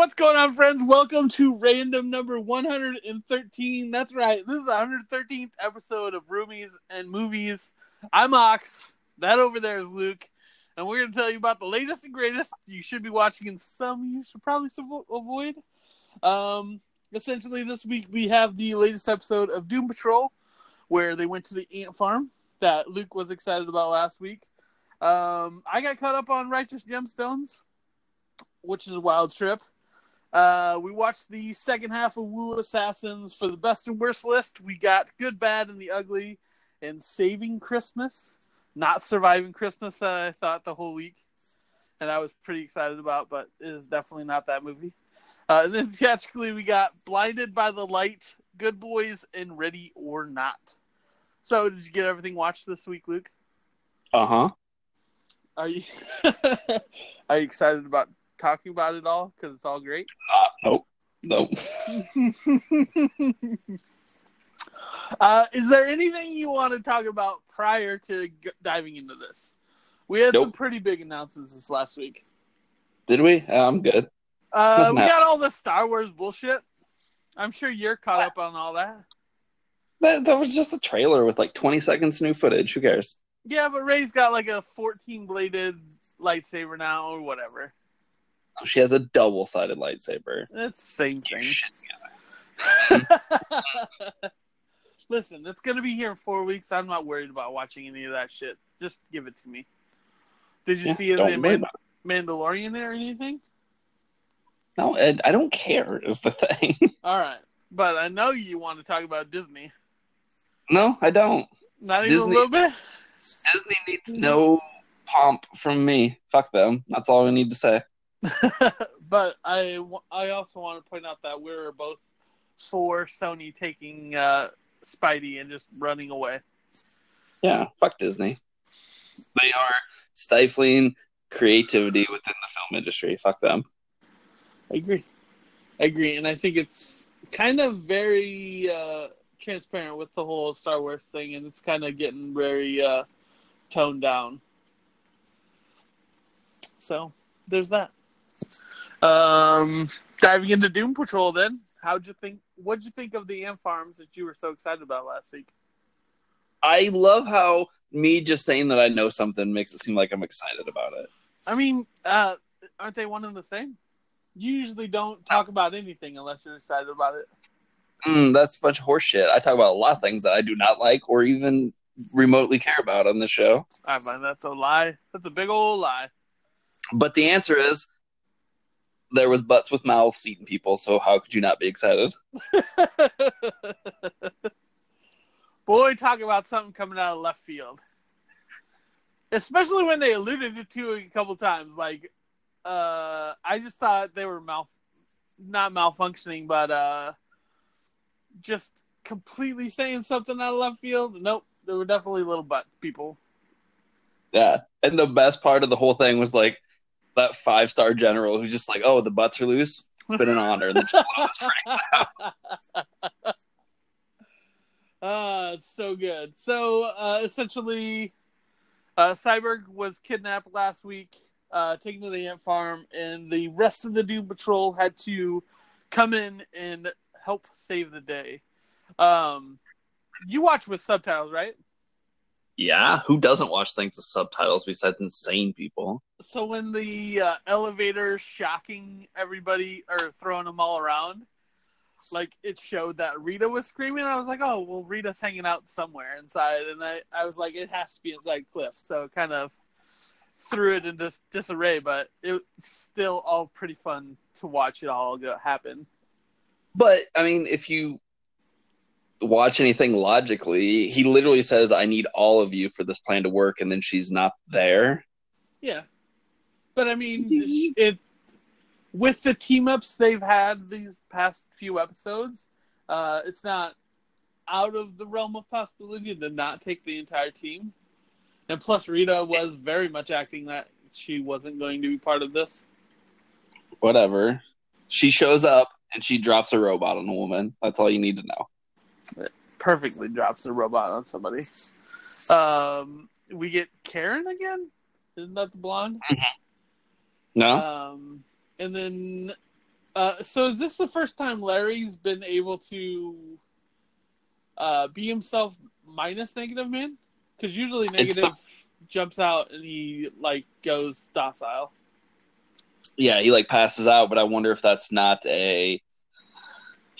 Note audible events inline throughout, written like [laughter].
What's going on, friends? Welcome to random number 113. That's right. This is the 113th episode of Roomies and Movies. I'm Ox. That over there is Luke. And we're going to tell you about the latest and greatest you should be watching and some you should probably avoid. Um, essentially, this week we have the latest episode of Doom Patrol, where they went to the ant farm that Luke was excited about last week. Um, I got caught up on Righteous Gemstones, which is a wild trip. Uh, we watched the second half of Wu Assassins for the best and worst list. We got Good, Bad, and the Ugly, and Saving Christmas, not Surviving Christmas that I thought the whole week, and I was pretty excited about, but it is definitely not that movie. Uh, and then [laughs] theatrically, we got Blinded by the Light, Good Boys, and Ready or Not. So, did you get everything watched this week, Luke? Uh huh. Are you [laughs] are you excited about talking about it all because it's all great? Uh, nope. Nope. [laughs] uh, is there anything you want to talk about prior to g- diving into this? We had Nope. some pretty big announcements this last week. Did we? Uh, I'm good. Uh, we got all the Star Wars bullshit. I'm sure you're caught up on all that. That, that was just a trailer with like 20 seconds new footage. Who cares? Yeah, but Rey's got like a 14 bladed lightsaber now or whatever. She has a double sided lightsaber. That's the same thing. [laughs] Listen, it's gonna be here in four weeks. I'm not worried about watching any of that shit. Just give it to me. Did you Yeah, see the Man- Mandalorian there or anything? No, Ed, I don't care. Is the thing. [laughs] All right, but I know you want to talk about Disney. no, I don't. Not even Disney- a little bit. Disney needs no pomp from me. Fuck them. That's all I need to say. [laughs] but I, I also want to point out that we're both for Sony taking uh, Spidey and just running away. Yeah, fuck Disney. They are stifling creativity within the film industry. Fuck them. I agree. I agree, and I think it's kind of very uh, transparent with the whole Star Wars thing, and it's kind of getting very uh, toned down. So there's that. Um, diving into Doom Patrol, then how'd you think? What'd you think of the ant farms that you were so excited about last week? I love how me just saying that I know something makes it seem like I'm excited about it. I mean, uh, aren't they one and the same? You usually don't talk about anything unless you're excited about it. Mm, that's a bunch of horseshit. I talk about a lot of things that I do not like or even remotely care about on this show. I find that's a lie. That's a big old lie. But the answer is there was butts with mouths eating people, so how could you not be excited? [laughs] Boy, talk about something coming out of left field. Especially when they alluded to it a couple times. Like, uh, I just thought they were mal, not malfunctioning, but uh, just completely saying something out of left field. Nope, there were definitely little butt people. Yeah. And the best part of the whole thing was like that five star general who's just like, oh, the butts are loose. It's been an honor. And then just blows out. Ah, it's so good. So uh, essentially, uh, Cyborg was kidnapped last week, uh, taken to the ant farm, and the rest of the Doom Patrol had to come in and help save the day. Um, you watch with subtitles, right? Yeah. Who doesn't watch things with subtitles besides insane people? So when the uh, elevator shocking everybody or throwing them all around, like it showed that Rita was screaming. I was like, oh, well, Rita's hanging out somewhere inside, and I, I was like, it has to be inside Cliff. So it kind of threw it into disarray, but it's still all pretty fun to watch it all go happen. But I mean, if you watch anything logically, he literally says, I need all of you for this plan to work, and then she's not there. Yeah, but I mean, it with the team ups they've had these past few episodes, uh, it's not out of the realm of possibility to not take the entire team. And plus, Rita was very much acting that she wasn't going to be part of this. Whatever. She shows up and she drops a robot on a woman. That's all you need to know. It perfectly drops a robot on somebody. Um, we get Karen again. Isn't that the blonde? No? Um, and then Uh, so is this the first time Larry's been able to uh, be himself minus negative man? Because usually negative jumps out and he like goes docile. Yeah, he like passes out, but I wonder if that's not a.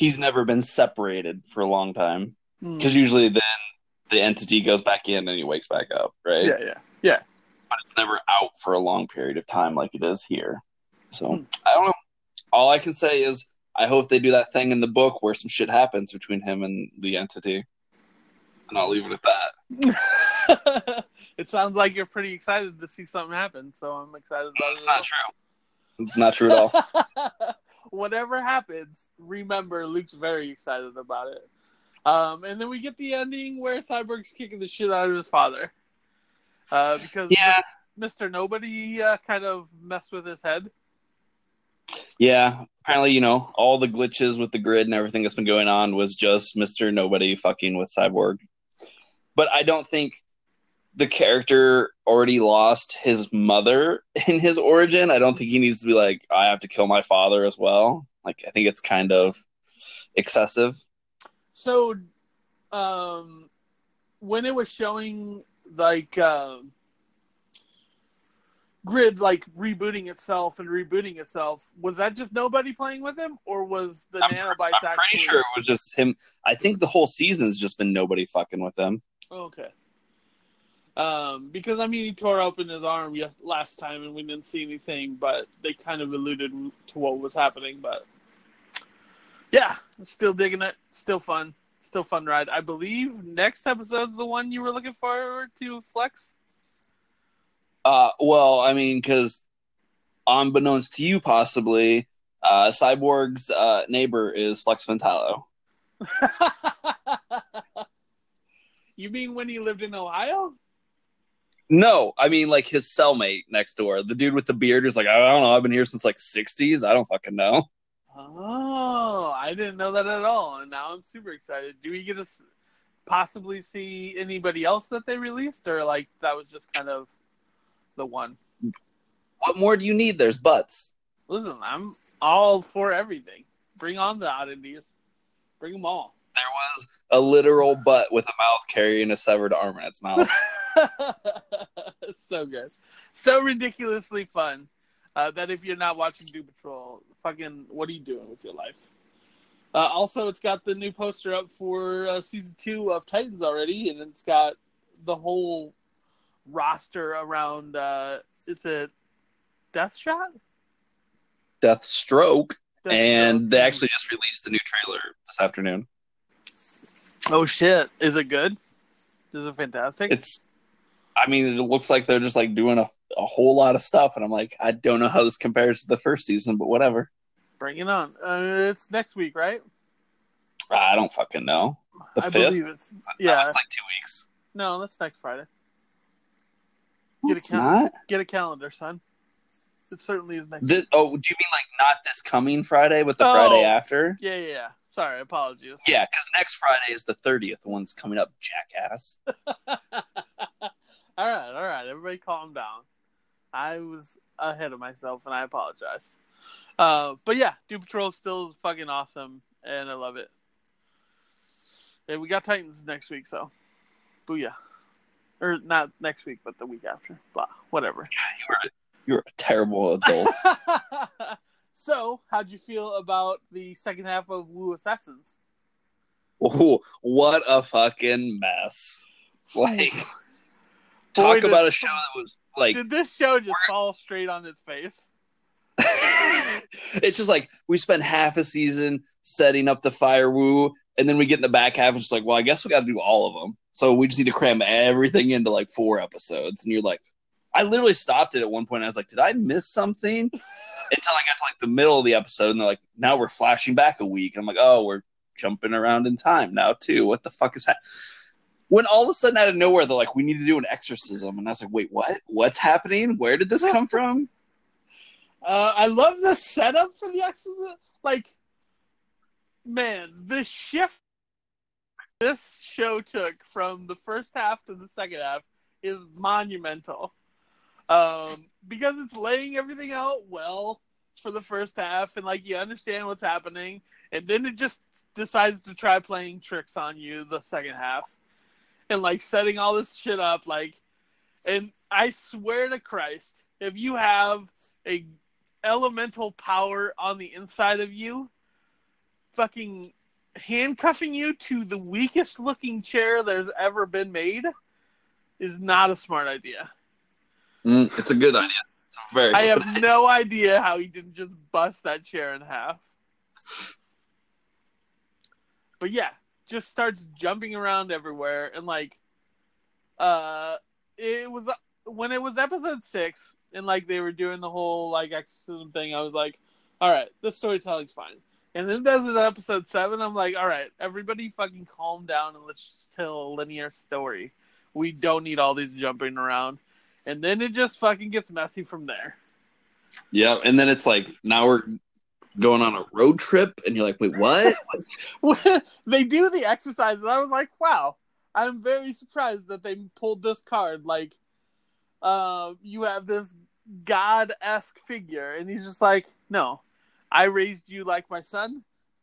He's never been separated for a long time Hmm. because usually then the entity goes back in and he wakes back up, right? Yeah, yeah, yeah. But it's never out for a long period of time like it is here. So Hmm. I don't know. All I can say is I hope they do that thing in the book where some shit happens between him and the entity, and I'll leave it at that. [laughs] it sounds like you're pretty excited to see something happen, so I'm excited about It's it. not true. It's not true at all. [laughs] Whatever happens, remember Luke's very excited about it. Um, and then we get the ending where Cyborg's kicking the shit out of his father. Uh, because Yeah. Mr. Nobody uh, kind of messed with his head. Yeah, apparently, you know, all the glitches with the grid and everything that's been going on was just Mr. Nobody fucking with Cyborg. But I don't think the character already lost his mother [laughs] in his origin. I don't think he needs to be like, I have to kill my father as well. Like, I think it's kind of excessive. So, um, when it was showing like um Grid like rebooting itself and rebooting itself, was that just nobody playing with him, or was the I'm, nanobites I'm actually? pretty sure it was just him. I think the whole season's just been nobody fucking with him. Okay. Um, because I mean, he tore open his arm last time, and we didn't see anything, but they kind of alluded to what was happening. But yeah, still digging it. Still fun. Still fun ride. I believe next episode's the one you were looking forward to, Flex. Uh, well, I mean, because unbeknownst to you, possibly, uh, Cyborg's uh, neighbor is Flex Mentallo. [laughs] you mean when he lived in Ohio? No, I mean like his cellmate next door, the dude with the beard, is like, I don't know, I've been here since like '60s. I don't fucking know. Oh, I didn't know that at all, and now I'm super excited. Do we get to possibly see anybody else that they released, or like that was just kind of the one? What more do you need? There's butts. Listen, I'm all for everything. Bring on the oddities. Bring them all. There was a literal butt with a mouth carrying a severed arm in its mouth. [laughs] so good, so ridiculously fun. Uh, that if you're not watching Doom Patrol, fucking, what are you doing with your life? Uh, also, it's got the new poster up for uh, season two of Titans already, and it's got the whole roster around. Uh, it's a Death Shot, Deathstroke, Death and Stroke. they actually just released a new trailer this afternoon. Oh shit! Is it good? Is it fantastic? It's, I mean, it looks like they're just like doing a, a whole lot of stuff, and I'm like, I don't know how this compares to the first season, but whatever. Bring it on. Uh, it's next week, right? I don't fucking know. The I fifth? believe it's No, yeah. it's like two weeks. No, that's next Friday. No, Get a it's not. Get a calendar, son. It certainly is next. This, oh, do you mean like not this coming Friday, but the Oh. Friday after? Yeah, yeah, yeah. Sorry, apologies. Yeah, because next Friday is the 30th. The one's coming up, jackass. [laughs] all right, all right. Everybody, calm down. I was ahead of myself, and I apologize. Uh, but yeah, Doom Patrol is still fucking awesome, and I love it. And we got Titans next week, so booyah. Or not next week, but the week after. Blah, whatever. You were, you were a terrible adult. [laughs] so, how'd you feel about the second half of Wu Assassins? Ooh, what a fucking mess. Like, [laughs] Boy, talk about a show that was like, Did this show just fall straight on its face? [laughs] it's just like we spent half a season setting up the fire Wu, and then we get in the back half and it's like, well, I guess we got to do all of them. So we just need to cram everything into like four episodes. And you're like, I literally stopped it at one point. I was like, did I miss something? [laughs] Until I got to like the middle of the episode, and they're like, now we're flashing back a week. And I'm like, oh, we're jumping around in time now too. What the fuck is that? When all of a sudden out of nowhere they're like, we need to do an exorcism, and I was like, wait, what? What's happening? Where did this come from? Uh, I love the setup for the Exorcist. Like, man, the shift this show took from the first half to the second half is monumental. Um, because it's laying everything out well. for the first half, and like you understand what's happening, and then it just decides to try playing tricks on you the second half, and like setting all this shit up, like, and I swear to Christ, if you have a elemental power on the inside of you, fucking handcuffing you to the weakest looking chair there's ever been made is not a smart idea. Mm, it's a good idea. It's a very. I have idea. no idea how he didn't just bust that chair in half. But yeah, just starts jumping around everywhere and like uh it was when it was episode 6 and like they were doing the whole like exorcism thing, I was like, all right, this storytelling's fine. And then does it episode 7, I'm like, all right, everybody fucking calm down and let's just tell a linear story. We don't need all these jumping around. And then it just fucking gets messy from there. Yeah, and then it's like now we're going on a road trip, and you're like, wait, what? [laughs] they do the exercise, and I was like, wow, I'm very surprised that they pulled this card. Like, uh, you have this god esque figure, and he's just like, no, I raised you like my son.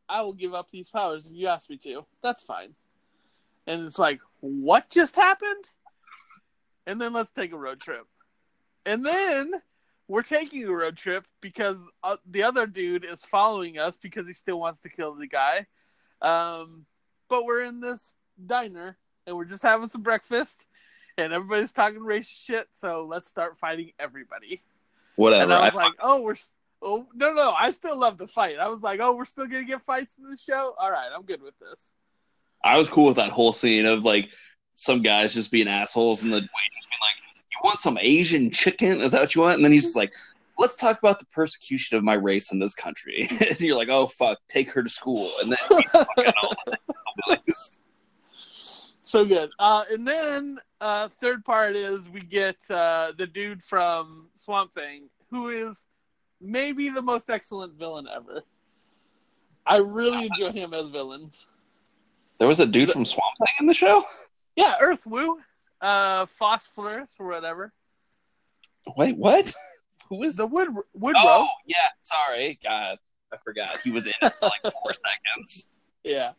I will give up these powers if you ask me to. That's fine. And it's like, what just happened? And then let's take a road trip. And then we're taking a road trip because uh, the other dude is following us because he still wants to kill the guy. Um, but we're in this diner and we're just having some breakfast, and everybody's talking race shit. So let's start fighting everybody. Whatever. And I was I- like, oh, we're. Oh no no! I still love the fight. I was like, oh, we're still gonna get fights in the show. All right, I'm good with this. I was cool with that whole scene of like some guys just being assholes and the waiters being like, "You want some Asian chicken? Is that what you want?" And then he's like, "Let's talk about the persecution of my race in this country." [laughs] and you're like, "Oh fuck, take her to school." And then. [laughs] So good. Uh, and then uh, third part is we get uh, the dude from Swamp Thing, who is maybe the most excellent villain ever. I really enjoy him as villains. there was a dude from Swamp Thing in the show. Yeah, Earth Wu, uh, Phosphorus or whatever. Wait, what? [laughs] Who is The Wood Woodrow. Oh yeah, sorry, God, I forgot he was in it for like four [laughs] seconds. Yeah.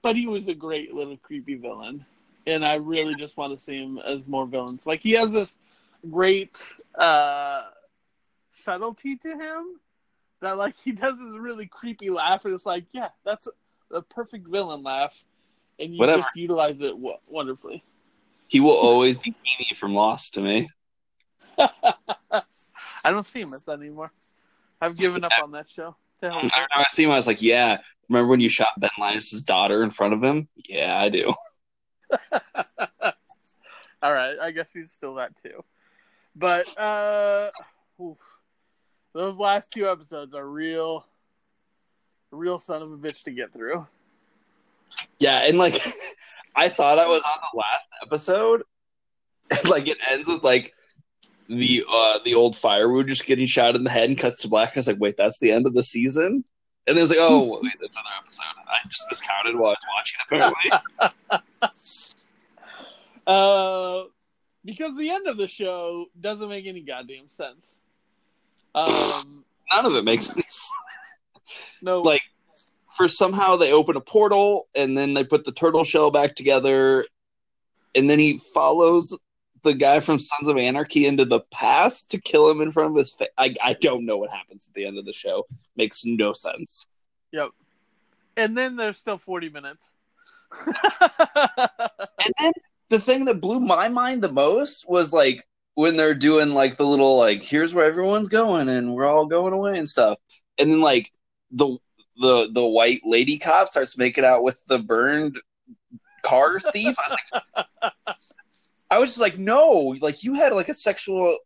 But he was a great little creepy villain. And I really just want to see him as more villains. Like he has this great uh subtlety to him that like he does this really creepy laugh and it's like, yeah, that's a, a perfect villain laugh. And you Whatever. just utilize it w- wonderfully. He will always be Keamy from Lost to me. [laughs] I don't see him as that anymore. I've given up on that show. The hell Every with. I see him, I was like, "Yeah, remember when you shot Ben Linus's daughter in front of him? Yeah, I do." [laughs] [laughs] All right, I guess he's still that too. But uh oof. those last two episodes are real real son of a bitch to get through. Yeah, and like, [laughs] I thought I was on the last episode, and like it ends with like the uh the old firewood just getting shot in the head and cuts to black. I was like, "Wait, that's the end of the season." And then it was like, "Oh, [laughs] wait, that's another episode." I just miscounted while I was watching. Apparently, [laughs] Uh because the end of the show doesn't make any goddamn sense. Um none of it makes any sense. no Like, for somehow they open a portal and then they put the turtle shell back together and then he follows the guy from Sons of Anarchy into the past to kill him in front of his face. I, I don't know what happens at the end of the show. Makes no sense. Yep. And then there's still 40 minutes. [laughs] And then the thing that blew my mind the most was like when they're doing like the little like here's where everyone's going and we're all going away and stuff. And then like the the the white lady cop starts making out with the burned car [laughs] thief. I was like I was just like, no, like you had like a sexual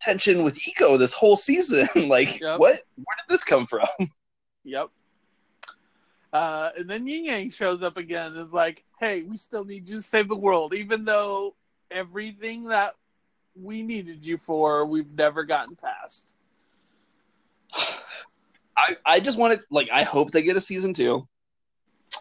tension with Iko this whole season. [laughs] like Yep. what where did this come from? [laughs] Yep. Uh, and then Ying Ying shows up again. and Is like, hey, we still need you to save the world, even though everything that we needed you for, we've never gotten past. I, I just wanted like I hope they get a season two.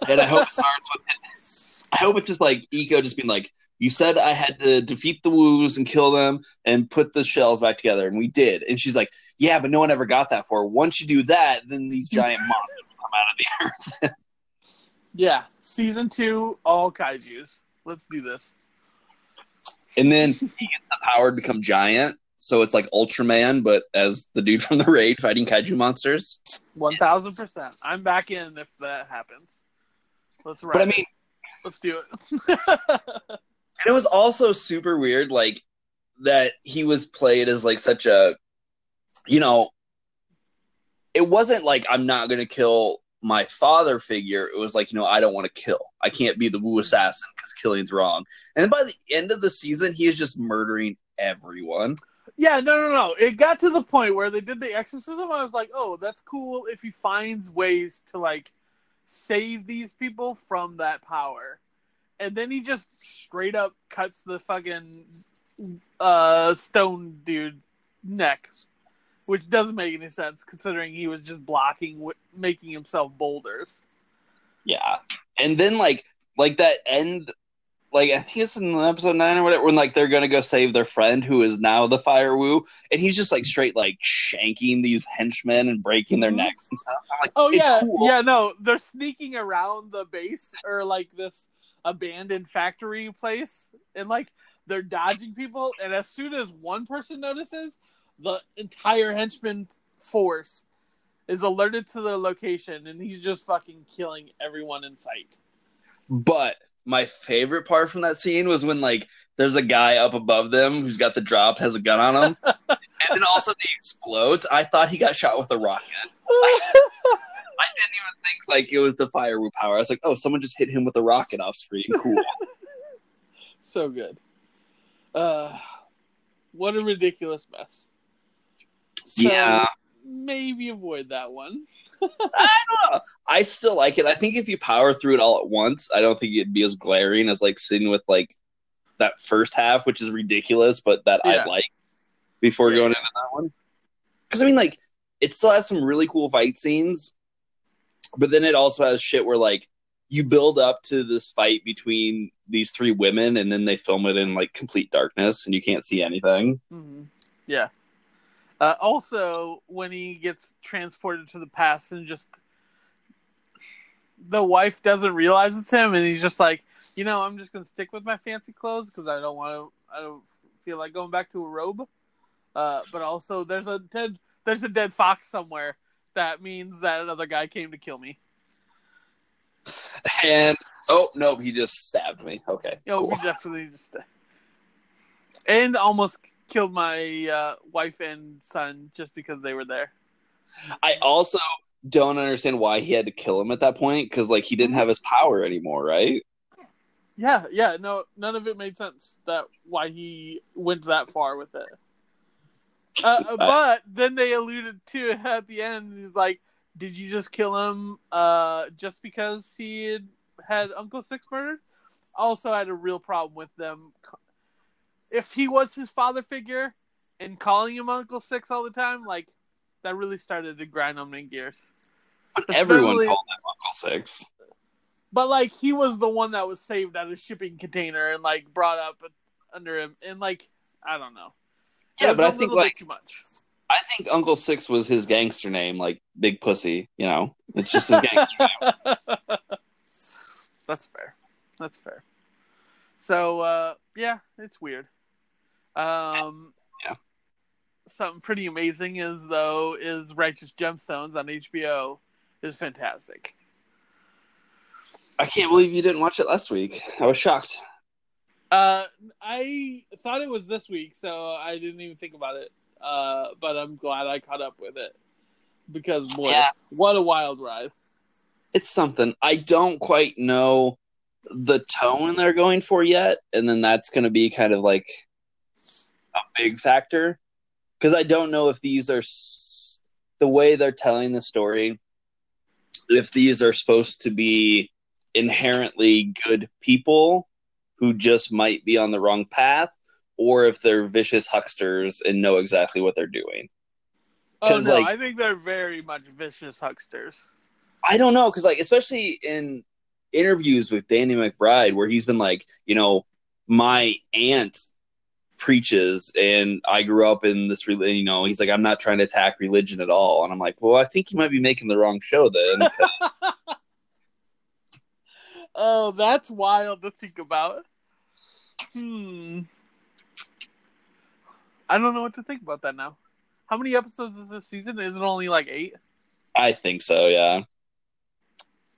And I hope it starts with I hope it's just like Iko just being like, You said I had to defeat the Wus and kill them and put the shells back together, and we did. And she's like, "Yeah, but no one ever got that far. Once you do that, then these giant [laughs] monsters come out of the earth." [laughs] Yeah, season two, all kaiju's. Let's do this. and then he gets the power to become giant, so it's like Ultraman, but as the dude from the raid fighting kaiju monsters. One thousand percent. I'm back in if that happens. Let's ride. But I mean, let's do it. [laughs] And it was also super weird, like that he was played as like such a, you know, it wasn't like I'm not gonna kill my father figure. It was like you know I don't want to kill. I can't be the Wu mm-hmm. assassin because killing's wrong. And by the end of the season, he is just murdering everyone. Yeah, no, no, no. It got to the point where they did the exorcism. I was like, oh, that's cool if he finds ways to like save these people from that power. And then he just straight up cuts the fucking uh, stone dude neck, which doesn't make any sense considering he was just blocking, wi- making himself boulders. Yeah, and then like like that end, like I think it's in episode nine or whatever, when like they're gonna go save their friend who is now the Fire Wu, and he's just like straight like shanking these henchmen and breaking their Mhm. necks and stuff. I'm like, Oh yeah, cool. yeah. No, they're sneaking around the base or like this abandoned factory place, and like they're dodging people. And as soon as one person notices, the entire henchman force is alerted to the location, and he's just fucking killing everyone in sight. But my favorite part from that scene was when like there's a guy up above them who's got the drop, has a gun on him, and then all of a sudden he explodes. I thought he got shot with a rocket. I didn't even think like it was the Fire power. I was like, oh, someone just hit him with a rocket off screen. Cool. [laughs] so good. Uh, what a ridiculous mess. So, Yeah. Maybe avoid that one. I don't know. I still like it. I think if you power through it all at once, I don't think it'd be as glaring as like sitting with like that first half, which is ridiculous, but that Yeah. I like before Yeah, going into that one. Because I mean, like, it still has some really cool fight scenes, but then it also has shit where like you build up to this fight between these three women, and then they film it in like complete darkness, and you can't see anything. hmm Yeah. Uh, also, when he gets transported to the past and just the wife doesn't realize it's him, and he's just like, you know, I'm just gonna stick with my fancy clothes because I don't want to. I don't feel like going back to a robe. Uh, but also, there's a dead there's a dead fox somewhere. That means that another guy came to kill me. And oh no, he just stabbed me. Okay, know, cool. we definitely just and almost killed my uh, wife and son just because they were there. I also don't understand why he had to kill him at that point because like he didn't have his power anymore, right? Yeah, yeah, no, none of it made sense. That why he went that far with it. Uh, [laughs] but then they alluded to it at the end. He's like, "Did you just kill him uh, just because he had, had Uncle Six murdered?" Also, had a real problem with them. If he was his father figure and calling him Uncle Six all the time, like that really started to grind on my gears. But everyone called him Uncle Six. But like he was the one that was saved out of shipping container and like brought up under him, and like I don't know. Yeah, but I think like too much. I think Uncle Six was his gangster name, like Big Pussy. You know, it's just his gangster. [laughs] name. That's fair. That's fair. So uh, yeah, it's weird. Um, Yeah. Something pretty amazing is though is Righteous Gemstones on HBO is fantastic. I can't believe you didn't watch it last week. I was shocked. Uh, I thought it was this week, so I didn't even think about it. Uh, but I'm glad I caught up with it because boy, Yeah. what a wild ride! It's something I don't quite know the tone they're going for yet, and then that's going to be kind of like a big factor because I don't know if these are s- the way they're telling the story. If these are supposed to be inherently good people who just might be on the wrong path, or if they're vicious hucksters and know exactly what they're doing. Oh no, like- I think they're very much vicious hucksters. I don't know because like especially in interviews with Danny McBride where he's been like, you know, my aunt preaches and I grew up in this you know, he's like, I'm not trying to attack religion at all. And I'm like, well, I think you might be making the wrong show then. [laughs] oh, that's wild to think about. Hmm. I don't know what to think about that now. How many episodes is this season? Is it only like eight? I think so, yeah.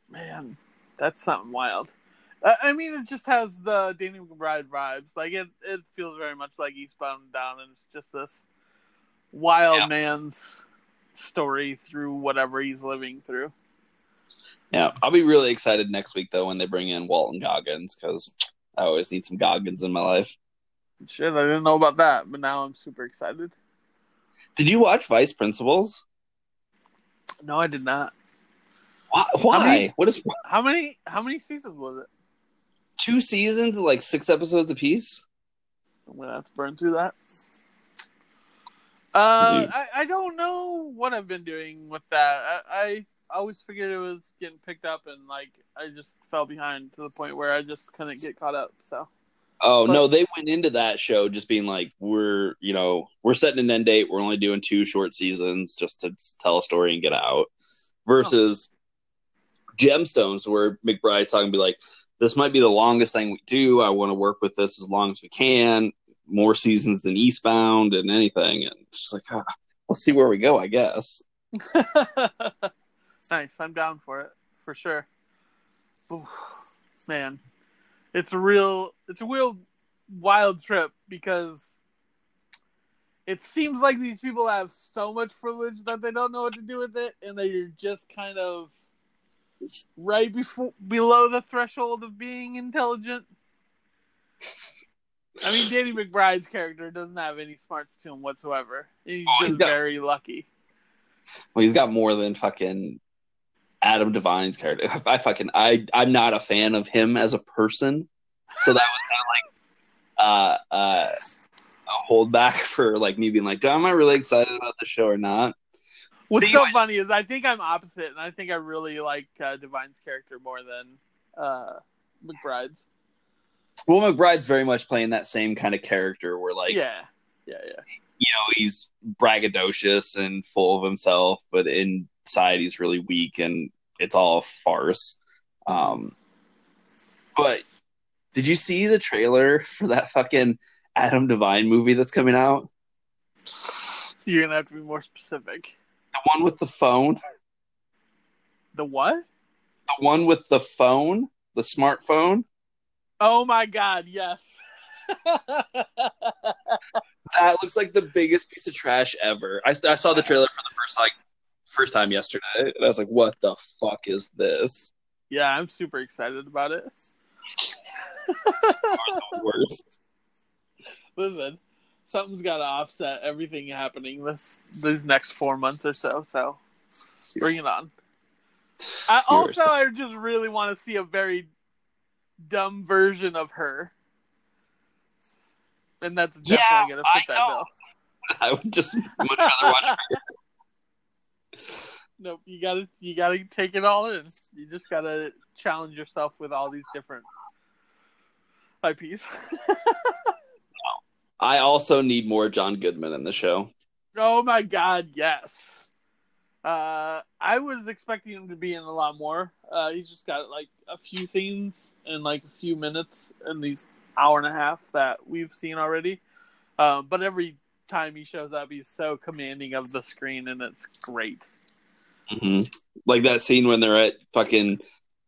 Man, that's something wild. I mean, it just has the Danny McBride vibes. Like it, it feels very much like Eastbound and Down, and it's just this wild yeah. man's story through whatever he's living through. Yeah, I'll be really excited next week though when they bring in Walton Goggins because I always need some Goggins in my life. Shit, I didn't know about that, but now I'm super excited. Did you watch Vice Principals? No, I did not. Why? How many, what is? How many? How many seasons was it? Two seasons, like six episodes apiece. I'm gonna have to burn through that. Uh, I, I don't know what I've been doing with that. I, I always figured it was getting picked up, and like I just fell behind to the point where I just couldn't get caught up. So. Oh but, no, they went into that show just being like, we're you know we're setting an end date. We're only doing two short seasons just to tell a story and get out. Versus oh. Gemstones, where McBride's talking, be like, this might be the longest thing we do. I want to work with this as long as we can. More seasons than Eastbound and anything, and just like ah, we'll see where we go. I guess. [laughs] nice. I'm down for it for sure. Ooh, man, it's a real it's a real wild trip because it seems like these people have so much privilege that they don't know what to do with it, and they're just kind of right before below the threshold of being intelligent. I mean, Danny McBride's character doesn't have any smarts to him whatsoever. He's oh, just very lucky. Well, he's got more than fucking Adam DeVine's character. [laughs] I fucking I I'm not a fan of him as a person, so that was kind of like uh uh a holdback [laughs] for like me being like, am I really excited about the show or not? What's so funny is I think I'm opposite, and I think I really like uh, DeVine's character more than uh, McBride's. Well, McBride's very much playing that same kind of character, where like, yeah, yeah, yeah. You know, he's braggadocious and full of himself, but inside he's really weak, and it's all a farce. Um, but did you see the trailer for that fucking Adam DeVine movie that's coming out? You're gonna have to be more specific. One with the phone. The what? The one with the phone, the smartphone. Oh my god, yes. [laughs] that looks like the biggest piece of trash ever. I, I saw the trailer for the first like first time yesterday, and I was like, "What the fuck is this?" Yeah, I'm super excited about it. [laughs] worst. [laughs] Listen, something's got to offset everything happening this these next four months or so. So bring it on. I, also, I just really want to see a very dumb version of her, and that's definitely yeah, gonna fit I that know. bill. [laughs] I would just much rather watch her. [laughs] Nope, you gotta you gotta take it all in. You just gotta challenge yourself with all these different IPs. [laughs] I also need more John Goodman in the show. Oh my god, yes. Uh, I was expecting him to be in a lot more. Uh, he's just got like a few scenes and like a few minutes in these hour and a half that we've seen already. Uh, but every time he shows up, he's so commanding of the screen, and it's great. Mm-hmm. Like that scene when they're at fucking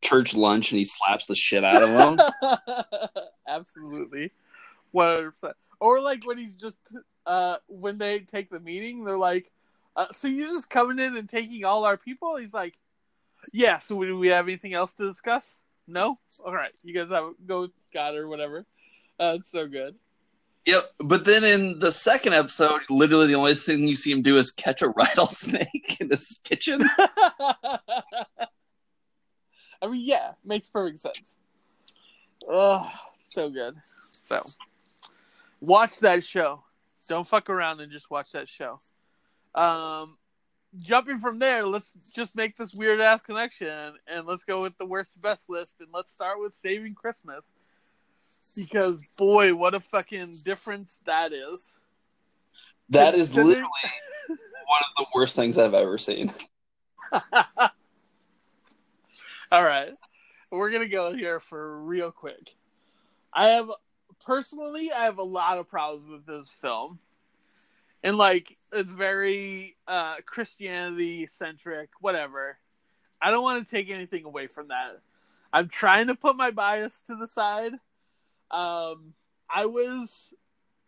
church lunch and he slaps the shit out of them. [laughs] Absolutely, one hundred percent or like when he's just uh when they take the meeting, they're like, uh, "So you're just coming in and taking all our people?" He's like, "Yeah." So do we have anything else to discuss? No. All right, you guys have go God or whatever. Uh, it's so good. Yep, but then in the second episode, literally the only thing you see him do is catch a [laughs] rattlesnake in his kitchen. [laughs] I mean, yeah, makes perfect sense. Oh, so good. So, watch that show. Don't fuck around and just watch that show. Um, jumping from there, let's just make this weird ass connection and let's go with the worst best list and let's start with Saving Christmas. because boy, what a fucking difference that is. That is [laughs] literally one of the worst things I've ever seen. [laughs] All right. We're going to go here for real quick. I have personally I have a lot of problems with this film. And like it's very uh Christianity centric, whatever. I don't want to take anything away from that. I'm trying to put my bias to the side. Um I was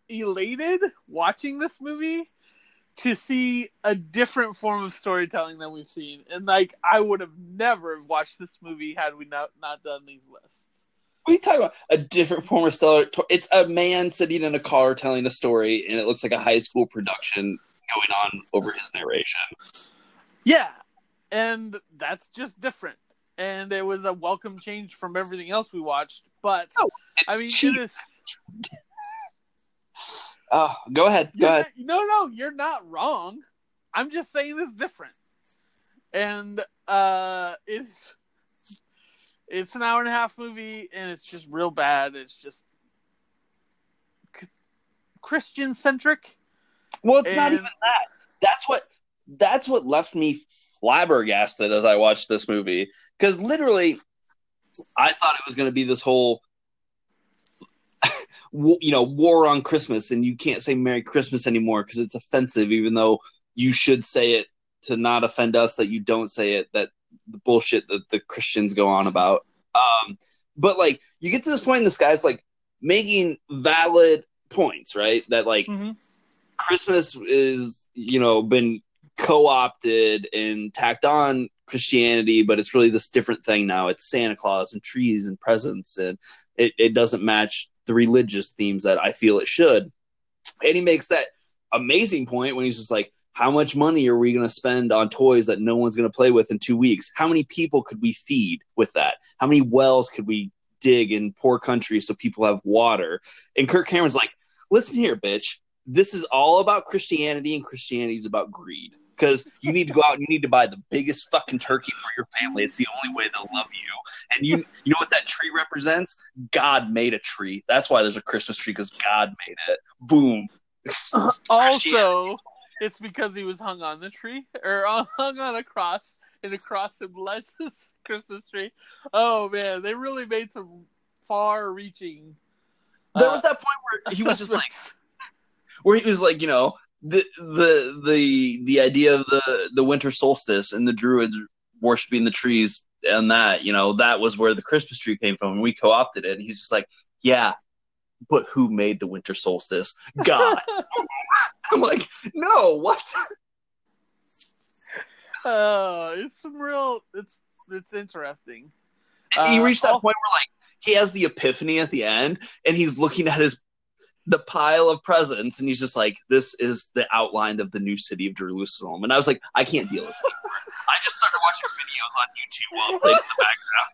elated watching this movie to see a different form of storytelling than we've seen. And like I would have never watched this movie had we not not done these lists. What are you talking about? A different form of stellar. It's a man sitting in a car telling a story, and it looks like a high school production going on over his narration. Yeah. And that's just different. And it was a welcome change from everything else we watched. But Oh, I mean cheap. it is [laughs] Oh, go ahead. Go You're ahead. not- no, no, you're not wrong. I'm just saying it's different. And uh it's it's an hour and a half movie and it's just real bad. It's just Christian centric. Well, it's not even that. That's what. That's what left me flabbergasted as I watched this movie. Because literally, I thought it was going to be this whole, [laughs] you know, war on Christmas, and you can't say Merry Christmas anymore because it's offensive, even though you should say it to not offend us. That you don't say it. That the bullshit that the Christians go on about. Um, but like, you get to this point, and this guy's like making valid points, right? That like. Christmas is, you know, been co-opted and tacked on Christianity, but it's really this different thing now. It's Santa Claus and trees and presents, and it, it doesn't match the religious themes that I feel it should. And he makes that amazing point when he's just like, how much money are we going to spend on toys that no one's going to play with in two weeks? How many people could we feed with that? How many wells could we dig in poor countries so people have water? And Kirk Cameron's like, listen here, bitch this is all about Christianity, and Christianity is about greed. Because you need to go out and you need to buy the biggest fucking turkey for your family. It's the only way they'll love you. And you, you know what that tree represents? God made a tree. That's why there's a Christmas tree because God made it. Boom. [laughs] Also, it's because he was hung on the tree or [laughs] hung on a cross, and the cross symbolizes [laughs] Christmas tree. Oh man, they really made some far-reaching. there uh, was that point where he was just like, [laughs] where he was like, you know, the the the the idea of the the winter solstice and the druids worshiping the trees and that, you know, that was where the Christmas tree came from, and we co-opted it. And he's just like, yeah, but who made the winter solstice? God. [laughs] I'm like, no, what? Oh, [laughs] it's some real. It's it's interesting. he Uh, reached that oh. point where like he has the epiphany at the end, and he's looking at his the pile of presents, and he's just like, "This is the outline of the new city of Jerusalem." And I was like, "I can't deal with this. [laughs] I just started watching videos on YouTube while playing in the background.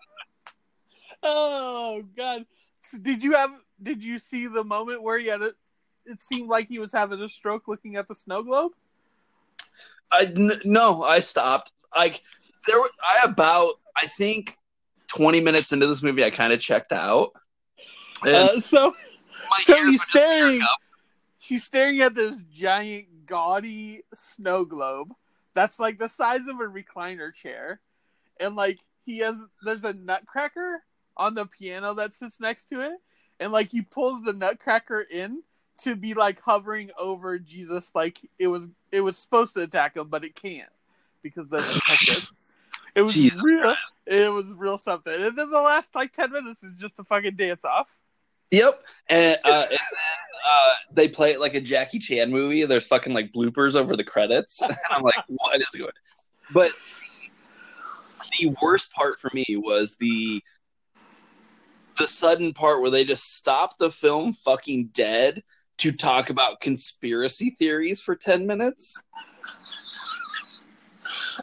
Oh God! So did you have? Did you see the moment where he had it? It seemed like he was having a stroke looking at the snow globe. I n- no, I stopped. Like there, were, I about I think twenty minutes into this movie, I kind of checked out. Uh, so so he's were just tearing staring. He's staring at this giant, gaudy snow globe that's like the size of a recliner chair, and like he has. There's a nutcracker on the piano that sits next to it, and like he pulls the nutcracker in to be like hovering over Jesus, like it was it was supposed to attack him, but it can't because the. It was Jesus real. It was real something, and then the last like ten minutes is just a fucking dance off. Yep, and, uh, and then uh, they play it like a Jackie Chan movie. There's fucking like bloopers over the credits, [laughs] and I'm like, what is going? But the worst part for me was the the sudden part where they just stop the film fucking dead to talk about conspiracy theories for ten minutes.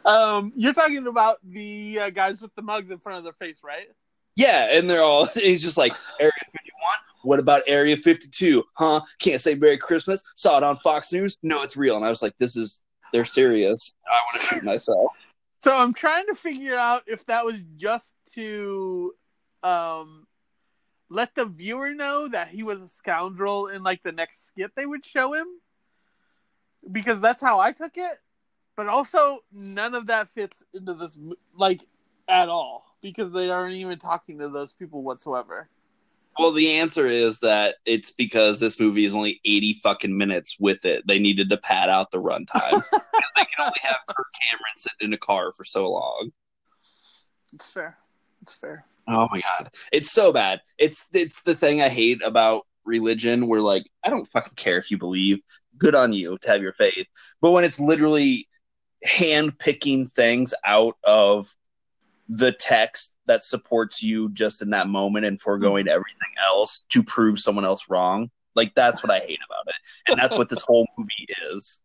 Um, you're talking about the uh, guys with the mugs in front of their face, right? Yeah, and they're all. [laughs] He's just like Area 51. What about Area 52? Huh? Can't say Merry Christmas. Saw it on Fox News. No, it's real. And I was like, this is. They're serious. I want to shoot myself. So I'm trying to figure out if that was just to, um, let the viewer know that he was a scoundrel in like the next skit they would show him because that's how I took it. But also, none of that fits into this like at all because they aren't even talking to those people whatsoever. Well, the answer is that it's because this movie is only 80 fucking minutes with it. They needed to pad out the runtime. [laughs] they can only have Kirk Cameron sitting in a car for so long. It's fair. It's fair. Oh my god. It's so bad. It's it's the thing I hate about religion where like I don't fucking care if you believe. Good on you to have your faith. But when it's literally hand picking things out of the text that supports you just in that moment and foregoing everything else to prove someone else wrong. Like that's what I hate about it. And that's what this whole movie is.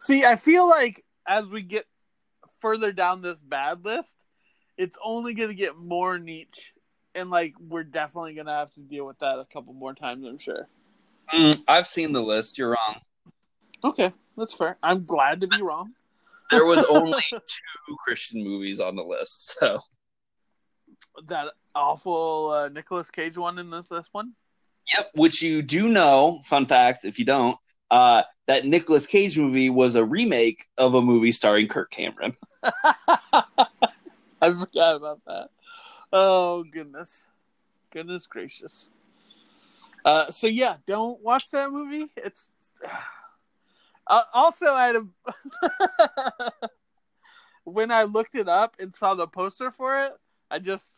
See, I feel like as we get further down this bad list, it's only going to get more niche and like we're definitely going to have to deal with that a couple more times, I'm sure. Mm, I've seen the list. You're wrong. Okay, that's fair. I'm glad to be wrong there was [laughs] only two Christian movies on the list. So that awful uh, Nicolas Cage one in this this one. Yep, which you do know. Fun fact, if you don't, uh, that Nicolas Cage movie was a remake of a movie starring Kirk Cameron. [laughs] I forgot about that. Oh goodness, goodness gracious. Uh, so yeah, don't watch that movie. It's [sighs] uh, also, I had a [laughs] when I looked it up and saw the poster for it, I just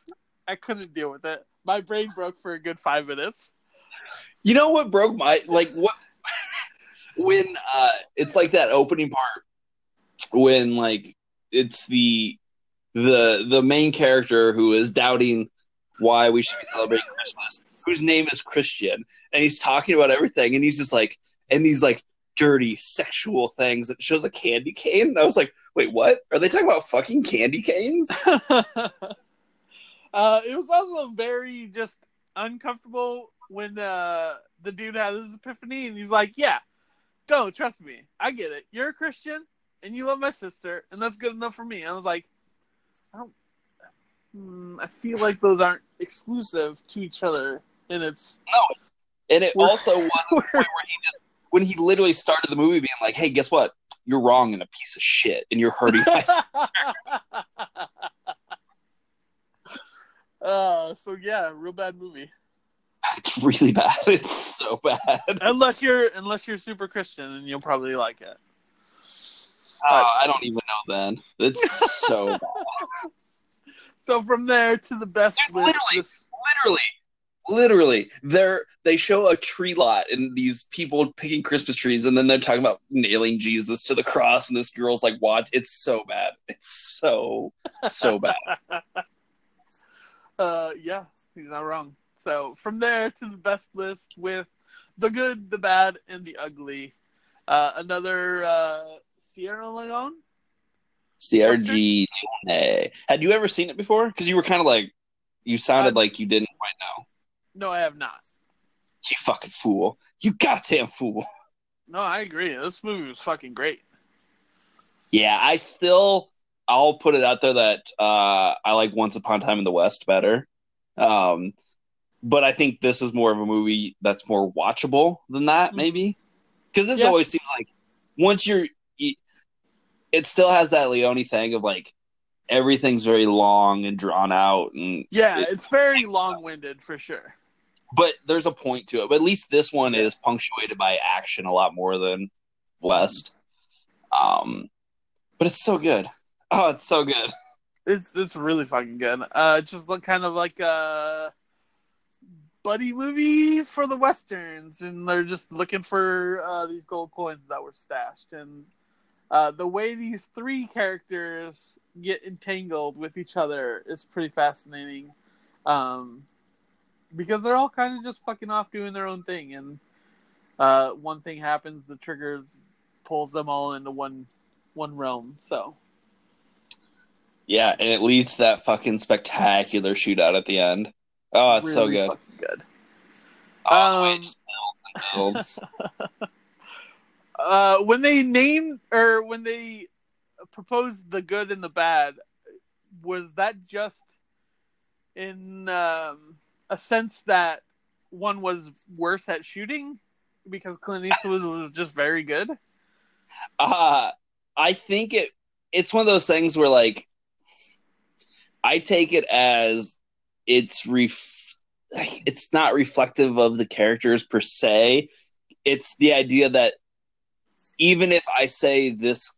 I couldn't deal with it. My brain broke for a good five minutes. You know what broke my like what when uh it's like that opening part when like it's the the the main character who is doubting why we should be celebrating Christmas, whose name is Christian, and he's talking about everything, and he's just like, and these like, dirty sexual things. It shows a candy cane. And I was like, wait, what? Are they talking about fucking candy canes? [laughs] uh, it was also very just uncomfortable when uh, the dude had his epiphany and he's like, yeah, don't trust me. I get it. You're a Christian and you love my sister, and that's good enough for me. I was like, I don't. Hmm, I feel like those aren't exclusive to each other, and it's no. And it also was [laughs] point where he just when he literally started the movie being like, "Hey, guess what? You're wrong and a piece of shit, and you're hurting myself." [laughs] [laughs] uh, so yeah, real bad movie. It's really bad. It's so bad. Unless you're unless you're super Christian, and you'll probably like it. Uh, I don't even know. Then it's so [laughs] bad. So from there to the best list, literally, this... literally literally they're they show a tree lot and these people picking christmas trees and then they're talking about nailing jesus to the cross and this girl's like watch it's so bad it's so so bad [laughs] uh yeah he's not wrong so from there to the best list with the good the bad and the ugly uh another uh sierra leone Sergio Leone. Had you ever seen it before? Because you were kind of like, you sounded uh, like you didn't right now. No, I have not. You fucking fool. You goddamn fool. No, I agree. This movie was fucking great. Yeah, I still I'll put it out there that uh, I like Once Upon a Time in the West better. Um, but I think this is more of a movie that's more watchable than that, mm-hmm. maybe. Because this yeah. always seems like once you're, it still has that Leone thing of like everything's very long and drawn out, and yeah, it, it's very long winded for sure but there's a point to it. But at least this one is punctuated by action a lot more than West. Um, but it's so good. Oh, it's so good. It's it's really fucking good. Uh, just look kind of like a buddy movie for the westerns, and they're just looking for uh, these gold coins that were stashed, and uh, the way these three characters get entangled with each other is pretty fascinating. Um, because they're all kind of just fucking off doing their own thing, and uh, one thing happens, the triggers pulls them all into one one realm. So, yeah, and it leads to that fucking spectacular shootout at the end. Oh, it's really so good. Good. Oh, um, [laughs] uh, when they named or when they proposed the good and the bad, was that just in um, a sense that one was worse at shooting because Clint Eastwood was just very good. Uh I think it it's one of those things where like I take it as it's ref- it's not reflective of the characters per se. It's the idea that even if I say this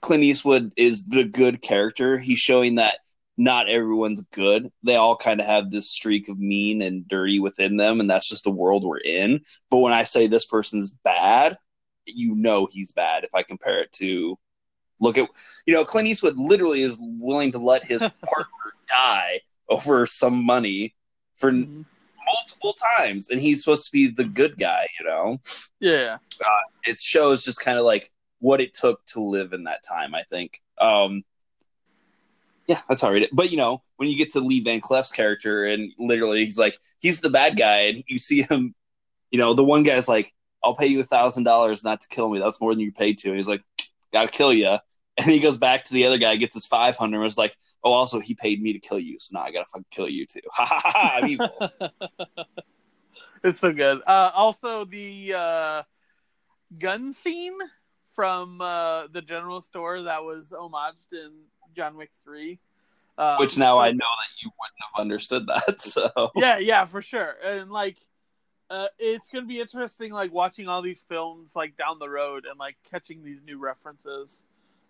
Clint Eastwood is the good character, he's showing that not everyone's good. They all kind of have this streak of mean and dirty within them, and that's just the world we're in. But when I say this person's bad, you know he's bad if I compare it to look at you know, Clint Eastwood literally is willing to let his [laughs] partner die over some money for Mhm. Multiple times and he's supposed to be the good guy, you know. Yeah. It shows just kind of like what it took to live in that time, I think. Um yeah, that's how I read it. But you know, when you get to Lee Van Cleef's character and literally he's like he's the bad guy and you see him, you know, the one guy's like, I'll pay you a thousand dollars not to kill me. That's more than you paid to. And he's like, gotta kill you. [laughs] And he goes back to the other guy, gets his five hundred, and was like, "Oh, also he paid me to kill you, so now I gotta fucking kill you too." [laughs] Ha ha ha! I'm evil. [laughs] it's so good. Uh, also, the uh, gun scene from uh, the general store that was homaged in John Wick Three. Um, Which now so- I know that you wouldn't have understood that. So yeah, yeah, for sure. And like, uh, it's gonna be interesting, like watching all these films like down the road and like catching these new references,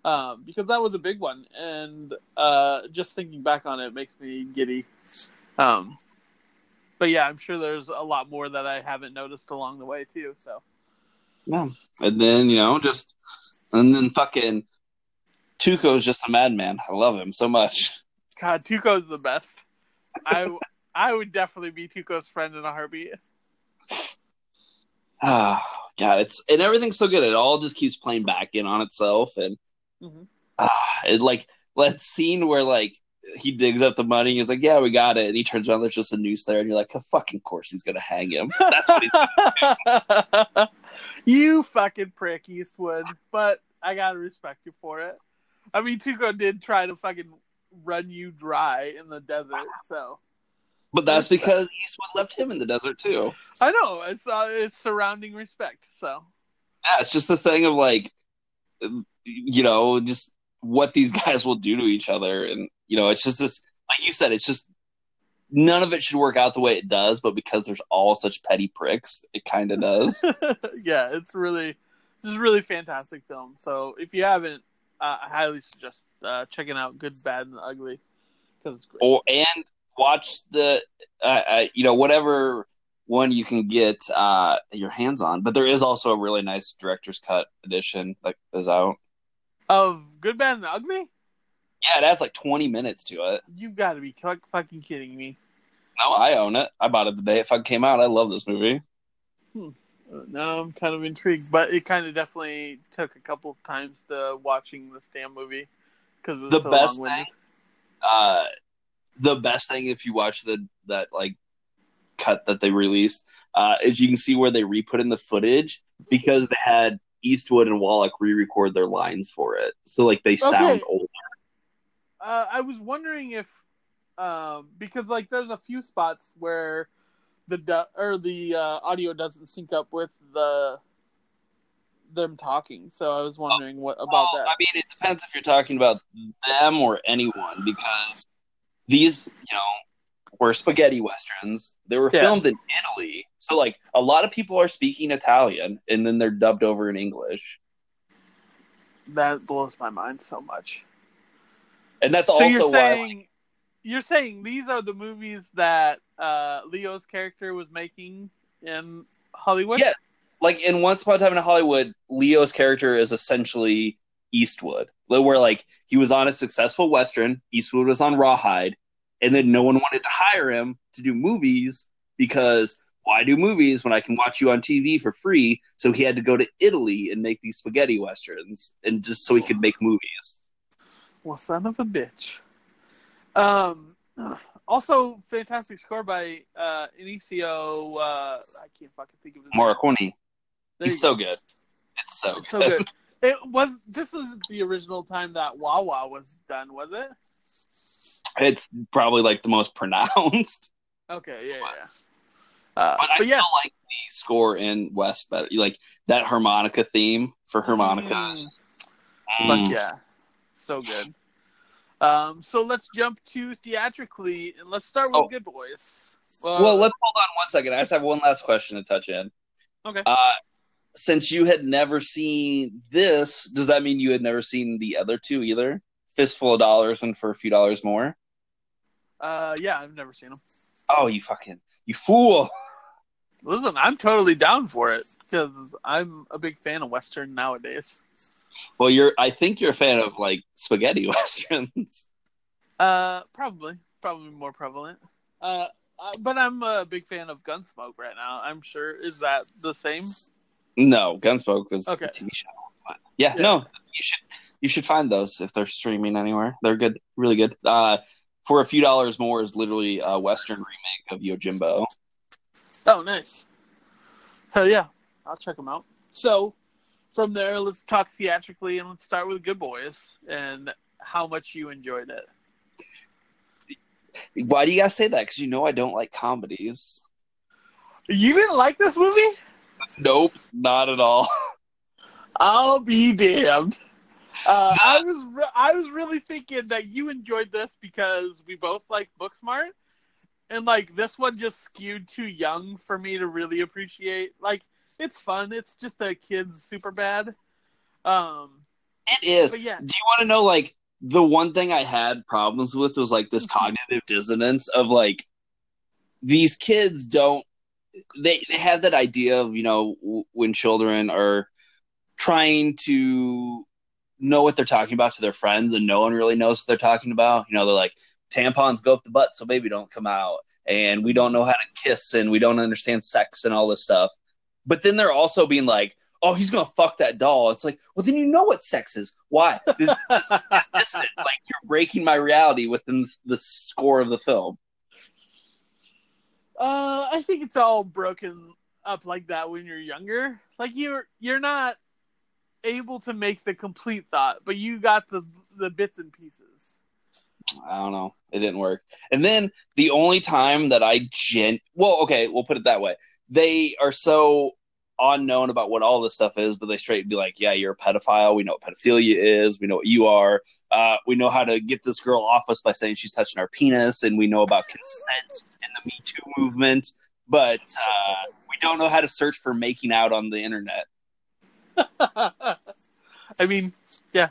um, because that was a big one. And uh, just thinking back on it makes me giddy. Um, but yeah, I'm sure there's a lot more that I haven't noticed along the way too. So yeah, and then you know just and then fucking Tuco's just a madman. I love him so much. God, Tuco's the best. I [laughs] I would definitely be Tuco's friend in a heartbeat. Ah, God, it's and everything's so good. It all just keeps playing back in on itself, and Mhm. ah, it like that scene where like he digs up the money. He's like, "Yeah, we got it," and he turns around. There's just a noose there, and you're like, "Of fucking course he's gonna hang him." That's what he's. [laughs] you fucking prick, Eastwood. But I gotta respect you for it. I mean, Tuco did try to fucking run you dry in the desert, so But that's because Eastwood left him in the desert too. I know it's uh, it's surrounding respect. So Yeah, it's just the thing of like, you know, just what these [laughs] guys will do to each other, and you know, it's just this. Like you said, it's just none of it should work out the way it does, but because there's all such petty pricks, it kind of [laughs] does. yeah, it's really this is a really fantastic film. So if you haven't, uh, I highly suggest uh, checking out Good, Bad, and Ugly because it's great. or and watch the, uh, uh, you know, whatever one you can get uh, your hands on. But there is also a really nice director's cut edition that is out. Of Good, Bad, and the Ugly, Yeah, it adds like 20 minutes to it. you've got to be fucking kidding me. No, I own it. I bought it the day it fucking came out. I love this movie. Uh, Now I'm kind of intrigued, but it kind of definitely took a couple times to watching the Stam movie because The best thing, uh, the best thing if you watch the that like cut that they released, uh, is you can see where they re-put in the footage because they had Eastwood and Wallach re-record their lines for it, so like they sound Okay. old. Uh, I was wondering if, um, because like there's a few spots where the du- or the uh, audio doesn't sync up with the them talking. So I was wondering what about Well, that. I mean, it depends if you're talking about them or anyone because these, you know, were spaghetti westerns. They were Yeah. filmed in Italy, so like a lot of people are speaking Italian, and then they're dubbed over in English, that blows my mind so much. and that's so also you're why. saying you're saying these are the movies that uh, Leo's character was making in Hollywood? Yeah. like in Once Upon a Time in Hollywood, Leo's character is essentially Eastwood, where like he was on a successful western, Eastwood was on Rawhide, and then no one wanted to hire him to do movies because why do movies when I can watch you on TV for free? So he had to go to Italy and make these spaghetti westerns, and just so he could make movies. Well, son of a bitch. Um, [sighs] also, fantastic score by uh, Ennio. Uh, I can't fucking think of his. Morricone, he's so go. good. It's so so good. good. [laughs] It was. This isn't the original time that Wawa was done, was it? It's probably like the most [laughs] pronounced. Okay, yeah, yeah. Uh, But I yeah, still like the score in West better. Like that harmonica theme for harmonica. Mm, Mm. fuck yeah, so good. Um, so let's jump to theatrically, and let's start with Oh. Good Boys. Well, let's hold on one second. I just have one last question to touch in. okay. Uh, since you had never seen this, does that mean you had never seen the other two either? Fistful of Dollars and For a Few Dollars More? Uh, yeah, I've never seen them. Oh, you fucking, you fool. [laughs] Listen, I'm totally down for it because I'm a big fan of Western nowadays. Well, you're, I think you're a fan of like spaghetti [laughs] westerns. Uh, probably, probably more prevalent. Uh, uh, but I'm a big fan of Gunsmoke right now. I'm sure. Is that the same? No, Gunsmoke was Okay. the TV show. Yeah, Yeah. no, you should you should find those if they're streaming anywhere. They're good, really good. Uh, for a few dollars more is literally a Western remake of Yojimbo. Oh, nice. Hell yeah, I'll check them out. So, from there, let's talk theatrically, and let's start with Good Boys and how much you enjoyed it. Why do you guys say that? Because you know I don't like comedies. You didn't like this movie? Nope, not at all. I'll be damned. Uh, I was re- I was really thinking that you enjoyed this because we both like Booksmart, and like this one just skewed too young for me to really appreciate. Like it's fun. It's just a kid's Superbad. Um, It is. Yeah. Do you want to know like the one thing I had problems with was like this cognitive dissonance of like these kids don't they they have that idea of you know w- when children are trying to know what they're talking about to their friends and no one really knows what they're talking about. You know they're like tampons go up the butt so baby don't come out. And we don't know how to kiss and we don't understand sex and all this stuff. But then they're also being like oh he's gonna fuck that doll. It's like well then you know what sex is. Why? This, this, this, this, [laughs] like you're breaking my reality within the score of the film. Uh, I think it's all broken up like that when you're younger. Like you're you're not able to make the complete thought, but you got the the bits and pieces. I don't know. It didn't work. And then the only time that I gen well, okay, we'll put it that way. They are so unknown about what all this stuff is, but they straight be like, "Yeah, you're a pedophile. We know what pedophilia is. We know what you are. Uh, we know how to get this girl off us by saying she's touching our penis, and we know about consent and the Me Too movement, but uh, we don't know how to search for making out on the internet." [laughs] I mean, yeah.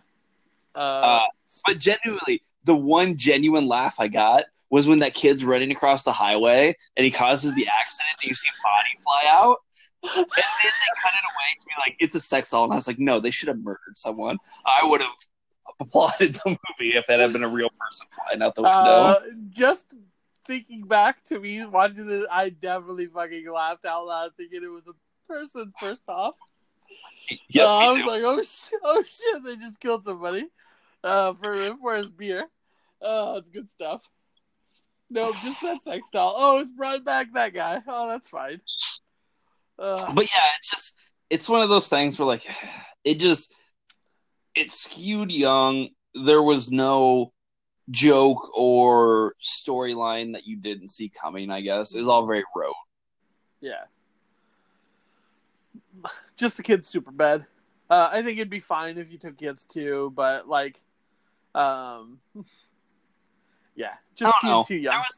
Uh, Uh, But genuinely, the one genuine laugh I got was when that kid's running across the highway and he causes the accident and you see body fly out. And then they cut it away to be like, it's a sex doll. And I was like, no, they should have murdered someone. I would have applauded the movie if it had been a real person flying out the window. uh, just thinking back to me watching this, I definitely fucking laughed out loud thinking it was a person. First off, yep, Uh, I was like, oh shit, [laughs] oh shit, they just killed somebody uh, for for his beer. Oh, it's good stuff. No, just that sex doll. Oh, it's brought back that guy. Oh, that's fine. Uh, but yeah, it's just it's one of those things where like [sighs] it just it skewed young. There was no joke or storyline that you didn't see coming. I guess it was all very rote. yeah, just the kid's Superbad. Uh, I think it'd be fine if you took kids too, but like, um, [laughs] yeah, just too young. was-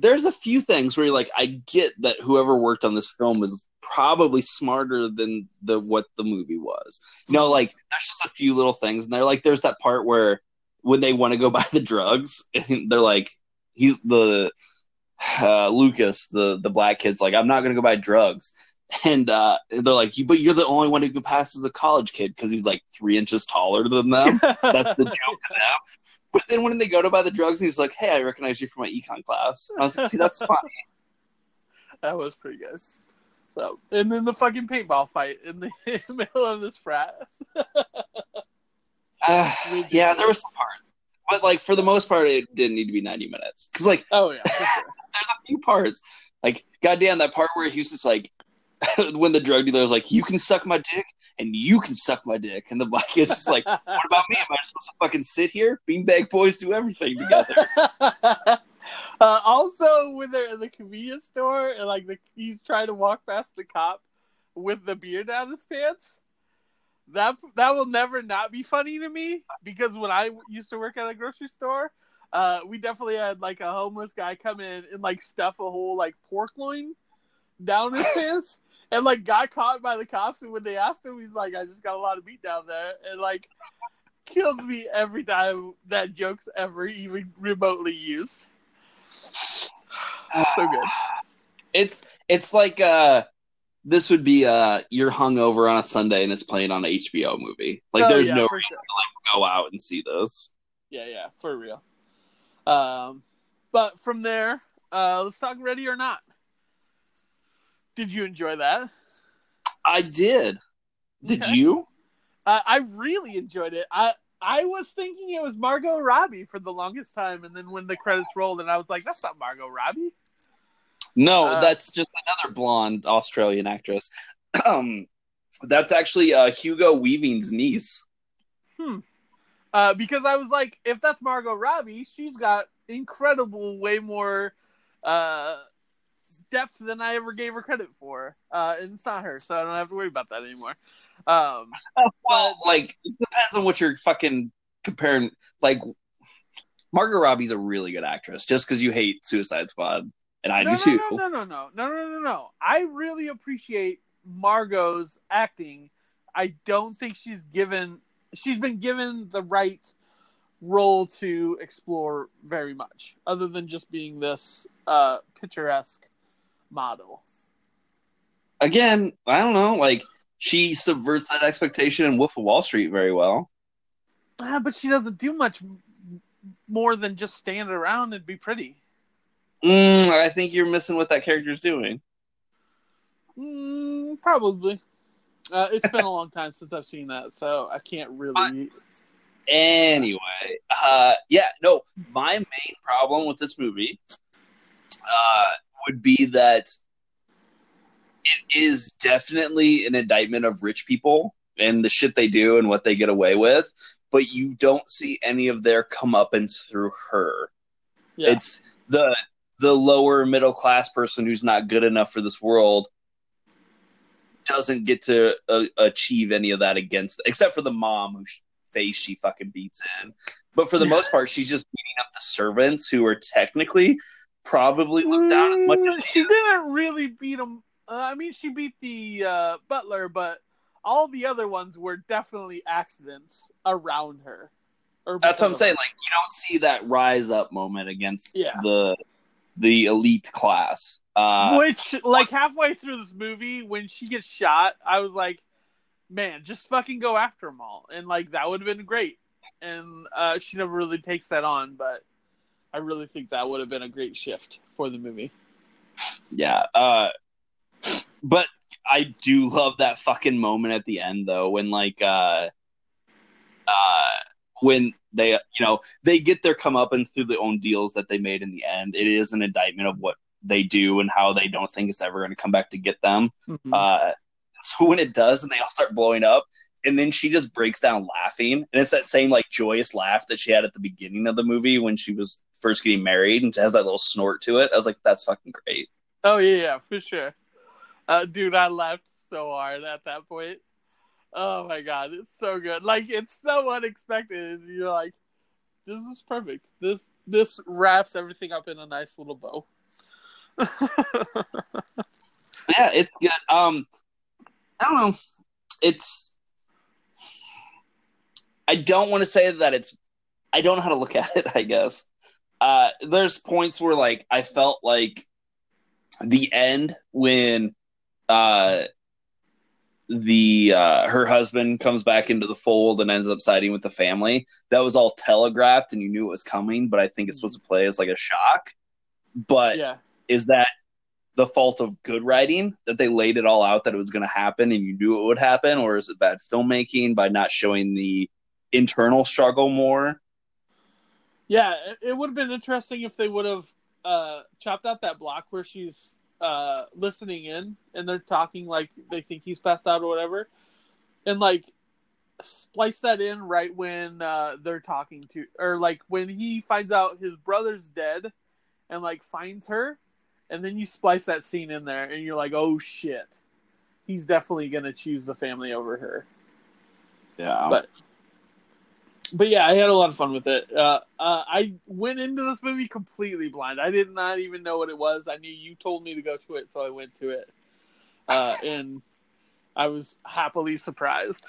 there's a few things where you're like, I get that whoever worked on this film was probably smarter than the what the movie was. You know, like there's just a few little things, and they're like, there's that part where when they want to go [laughs] buy the drugs, and they're like, he's the [sighs] uh, Lucas, the the black kid's like, I'm not gonna go buy drugs. And uh, they're like, "You- but you're the only one who can pass as a college kid because he's like three inches taller than them. [laughs] That's the joke to them. But then when they go to buy the drugs, he's like, "Hey, I recognize you from my econ class." And I was like, "See, that's funny." [laughs] That was pretty good. So, and then the fucking paintball fight in the, [laughs] in the middle of this frat. Uh, [sighs] yeah, there was some parts, but like for the most part, it didn't need to be ninety minutes because like Oh yeah, sure. there's a few parts, like goddamn that part where he's just like, [laughs] when the drug dealer was like, "You can suck my dick." And you can suck my dick, and the black kid's just like, "What about me? Am I supposed to fucking sit here?" Beanbag boys do everything together. [laughs] uh, also, when they're in the convenience store and like the he's trying to walk past the cop with the beer down his pants. That that will never not be funny to me because when I used to work at a grocery store, uh, we definitely had like a homeless guy come in and like stuff a whole like pork loin down his pants and like got caught by the cops and when they asked him he's like i just got a lot of meat down there and like kills me every time that joke's ever even remotely used so good It's it's like uh this would be uh you're hungover on a Sunday and it's playing on an HBO movie. Like Oh, there's yeah, no reason sure. to go out and see this. yeah yeah for real um but from there uh let's talk ready or not did you enjoy that I did. Did you? Uh, I really enjoyed it. I I was thinking it was Margot Robbie for the longest time, and then when the credits rolled, and I was like, "That's not Margot Robbie." No, Uh, that's just another blonde Australian actress. [clears throat] Um that's actually uh Hugo Weaving's niece. Uh, because I was like, if that's Margot Robbie, she's got incredible, way more uh, depth than I ever gave her credit for. Uh, and it's not her, so I don't have to worry about that anymore. Um, Well, like it depends on what you're fucking comparing. Like Margot Robbie's a really good actress. Just because you hate Suicide Squad, and I no, do no, too. no, no, no, no, no, no, no. I really appreciate Margot's acting. I don't think she's given she's been given the right role to explore very much, other than just being this uh, picturesque model. Again, I don't know. Like she subverts that expectation in Wolf of Wall Street very well. Ah, but she doesn't do much more than just stand around and be pretty. Mm, I think you're missing what that character's doing. Mm, probably. Uh, it's been a long time since I've seen that, so I can't really. Anyway, uh, yeah, no, my main problem with this movie uh, would be that it is definitely an indictment of rich people and the shit they do and what they get away with, but you don't see any of their comeuppance through her. Yeah. It's the the lower middle class person who's not good enough for this world doesn't get to uh, achieve any of that against except for the mom whose face she fucking beats in but for the Yeah. most part she's just beating up the servants who are technically probably looked down as much Mm, as she didn't really beat him. Uh, I mean, she beat the uh, butler, but all the other ones were definitely accidents around her. That's what i'm saying her. like you don't see that rise up moment against Yeah. the the elite class uh Which, like halfway through this movie, when she gets shot, I was like, "Man, just fucking go after them all," and like that would have been great. And uh, she never really takes that on, but I really think that would have been a great shift for the movie. Yeah. Uh but I do love that fucking moment at the end though when like uh uh when they you know they get their comeuppance through their own deals that they made in the end. It is an indictment of what they do and how they don't think it's ever going to come back to get them. Mm-hmm. Uh so when it does and they all start blowing up and then she just breaks down laughing and it's that same like joyous laugh that she had at the beginning of the movie when she was first getting married and has that little snort to it. I was like that's fucking great. Oh yeah, yeah, for sure. Uh, dude, I laughed so hard at that point. Oh my god, it's so good. Like it's so unexpected. You're like, this is perfect. This this wraps everything up in a nice little bow. [laughs] yeah, it's good. Um, I don't know. It's. I don't want to say that it's. I don't know how to look [laughs] at it. I guess. Uh, there's points where like I felt like the end when uh the uh her husband comes back into the fold and ends up siding with the family that was all telegraphed and you knew it was coming but i think it's supposed to play as like a shock but yeah, is that the fault of good writing that they laid it all out that it was going to happen and you knew it would happen or is it bad filmmaking by not showing the internal struggle more yeah. It, would have been interesting if they would have uh, chopped out that block where she's uh, listening in and they're talking like they think he's passed out or whatever, and like splice that in right when uh, they're talking to or like when he finds out his brother's dead and like finds her and then you splice that scene in there, and you're like, oh shit, he's definitely gonna choose the family over her. Yeah. But but yeah, I had a lot of fun with it. Uh, uh, I went into this movie completely blind. I did not even know what it was. I knew you told me to go to it, so I went to it, uh, [laughs] and I was happily surprised.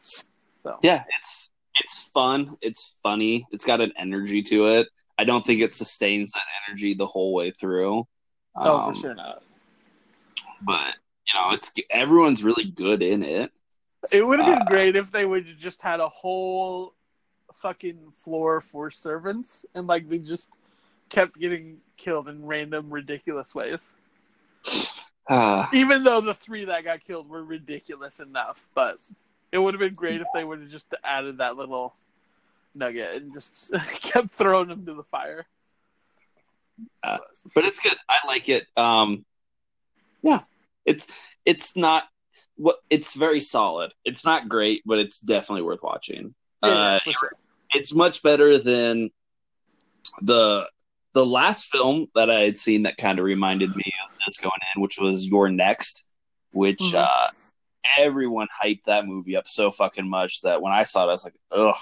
So yeah, it's it's fun. It's funny. It's got an energy to it. I don't think it sustains that energy the whole way through. oh, Um, for sure not. But you know, it's everyone's really good in it. It would have been uh, great if they would have just had a whole fucking floor for servants, and like they just kept getting killed in random ridiculous ways. Uh, Even though the three that got killed were ridiculous enough, but it would have been great if they would have just added that little nugget and just [laughs] kept throwing them to the fire. but it's good. I like it. Um, yeah, it's it's not what it's very solid. It's not great, but it's definitely worth watching. Yeah, Uh, sure. It's much better than the the last film that I had seen that kind of reminded me of this going in, which was You're Next, which Mhm. uh, everyone hyped that movie up so fucking much that when I saw it, I was like, ugh,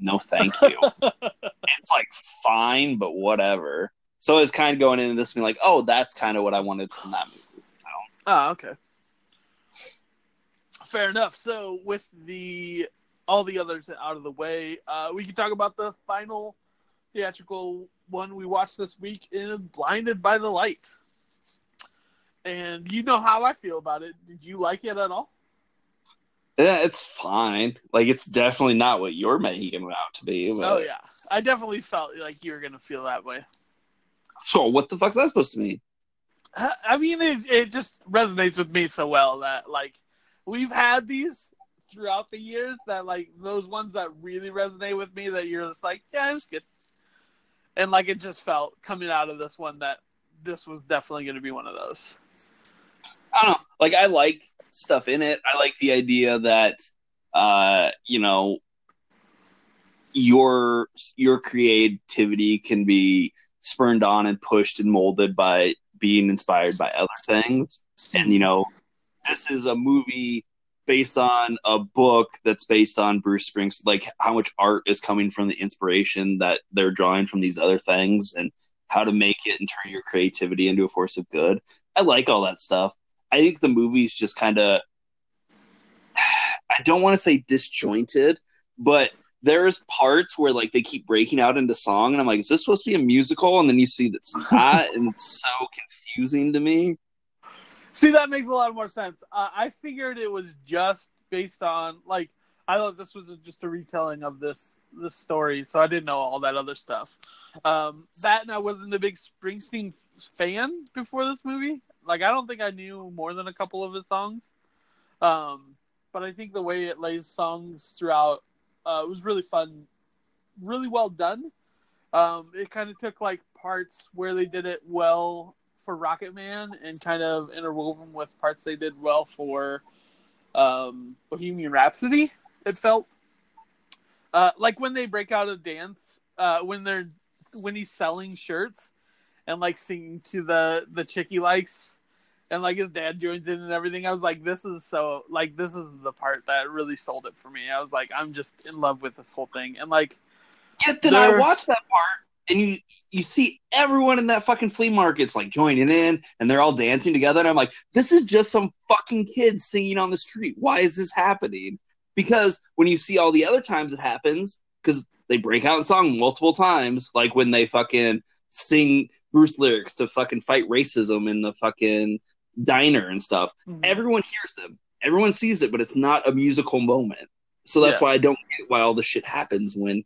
no, thank you. [laughs] it's like fine, but whatever. So it's kind of going into this being like, oh, that's kind of what I wanted from that movie. Oh, okay. Fair enough. So with the all the others out of the way, uh, we can talk about the final theatrical one we watched this week in Blinded by the Light. And you know how I feel about it. Did you like it at all? Yeah, it's fine. Like it's definitely not what you're making it out to be. But... Oh yeah, I definitely felt like you were gonna feel that way. So what the fuck's that supposed to mean? I I mean, it it just resonates with me so well that like we've had these throughout the years that like those ones that really resonate with me that you're just like, yeah, it was good, and like it just felt coming out of this one that this was definitely going to be one of those. I don't know. Like I like stuff in it. I like the idea that uh, you know your your creativity can be spurned on and pushed and molded by being inspired by other things. And you know, this is a movie based on a book that's based on Bruce Springsteen. Like how much art is coming from the inspiration that they're drawing from these other things, and how to make it and turn your creativity into a force of good. I like all that stuff. I think the movie's just kind of [sighs] I don't want to say disjointed, but there's parts where like they keep breaking out into song and I'm like, is this supposed to be a musical? And then you see that's not, and it's so confusing to me. See, that makes a lot more sense. Uh, I figured it was just based on like I thought this was just a retelling of this this story, so I didn't know all that other stuff. Um, that and I wasn't a big Springsteen fan before this movie. Like I don't think I knew more than a couple of his songs. Um, but I think the way it lays songs throughout uh, it was really fun, really well done. Um, it kind of took like parts where they did it well for Rocketman and kind of interwoven with parts they did well for um, Bohemian Rhapsody. It felt uh, like when they break out of dance, uh, when they're when he's selling shirts and like singing to the the chick he likes, and like his dad joins in and everything. I was like, this is so like this is the part that really sold it for me. I was like, I'm just in love with this whole thing, and like Yet then I watched that part and you you see everyone in that fucking flea market's like joining in and they're all dancing together and I'm like, this is just some fucking kids singing on the street. Why is this happening? Because when you see all the other times it happens, because they break out in song multiple times, like when they fucking sing Bruce lyrics to fucking fight racism in the fucking diner and stuff. mhm. Everyone hears them. Everyone sees it, but it's not a musical moment. So that's Yeah. why I don't get why all the shit happens when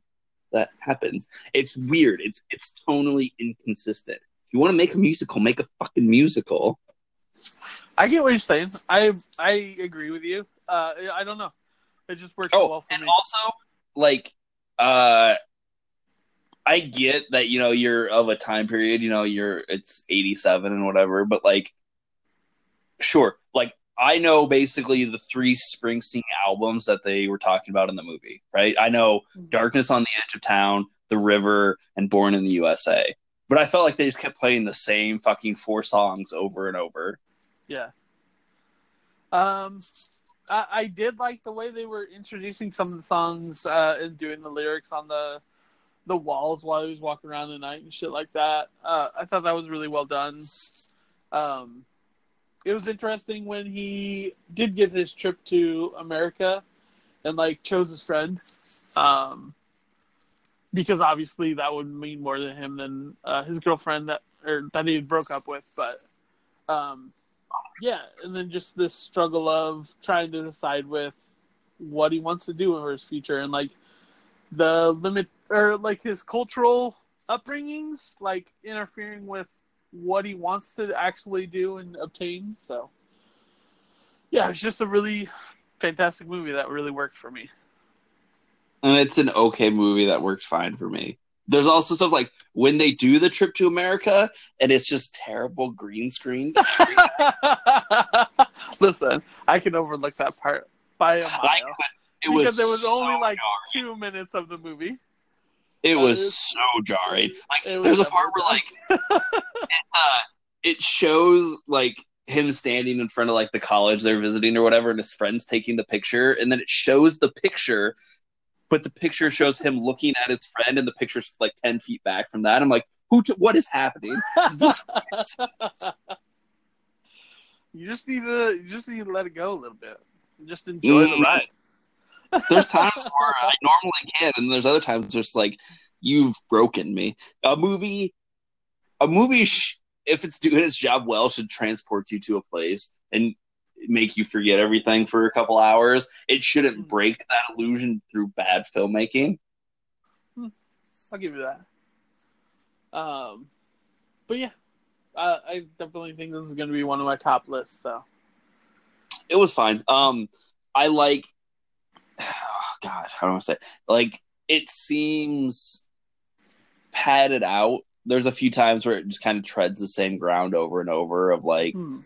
that happens. It's weird. It's it's tonally inconsistent. If you want to make a musical, make a fucking musical. I get what you're saying. I I agree with you. Uh, I don't know. It just works Oh, well for and me. also like uh I get that you know you're of a time period, you know, you're it's 87 and whatever, but like sure, like I know basically the three Springsteen albums that they were talking about in the movie, right? I know Darkness on the Edge of Town, The River, and Born in the USA. but I felt like they just kept playing the same fucking four songs over and over. Yeah. Um, I, I did like the way they were introducing some of the songs uh, and doing the lyrics on the the walls while he was walking around the night and shit like that. Uh, I thought that was really well done. Um, it was interesting when he did get his trip to America and like chose his friend. Um, because obviously that would mean more to him than uh, his girlfriend that or that he broke up with. But um, yeah, and then just this struggle of trying to decide with what he wants to do in his future and like the limit or like his cultural upbringings, like interfering with what he wants to actually do and obtain. So yeah, it's just a really fantastic movie that really worked for me. And it's an okay movie that worked fine for me. There's also stuff like when they do the trip to America and it's just terrible green screen. [laughs] [laughs] Listen, I can overlook that part by a mile. It because was there was so only like jarring. two minutes of the movie. It was is- so jarring. Like It there's a part where like [laughs] uh, it shows like him standing in front of like the college they're visiting or whatever, and his friends taking the picture, and then it shows the picture, but the picture shows him looking at his friend, and the picture's like ten feet back from that. I'm like, who? T- what is happening? Is this- [laughs] you just need to you just need to let it go a little bit. Just enjoy the Mm. ride. There's times where I normally can, and there's other times just like you've broken me. A movie, a movie, sh- if it's doing its job well, should transport you to a place and make you forget everything for a couple hours. It shouldn't break that illusion through bad filmmaking. I'll give you that. Um, but yeah, I, I definitely think this is going to be one of my top lists. So It was fine. Um, I like. God, how do I say? Like it seems padded out. There's a few times where it just kind of treads the same ground over and over of like hmm.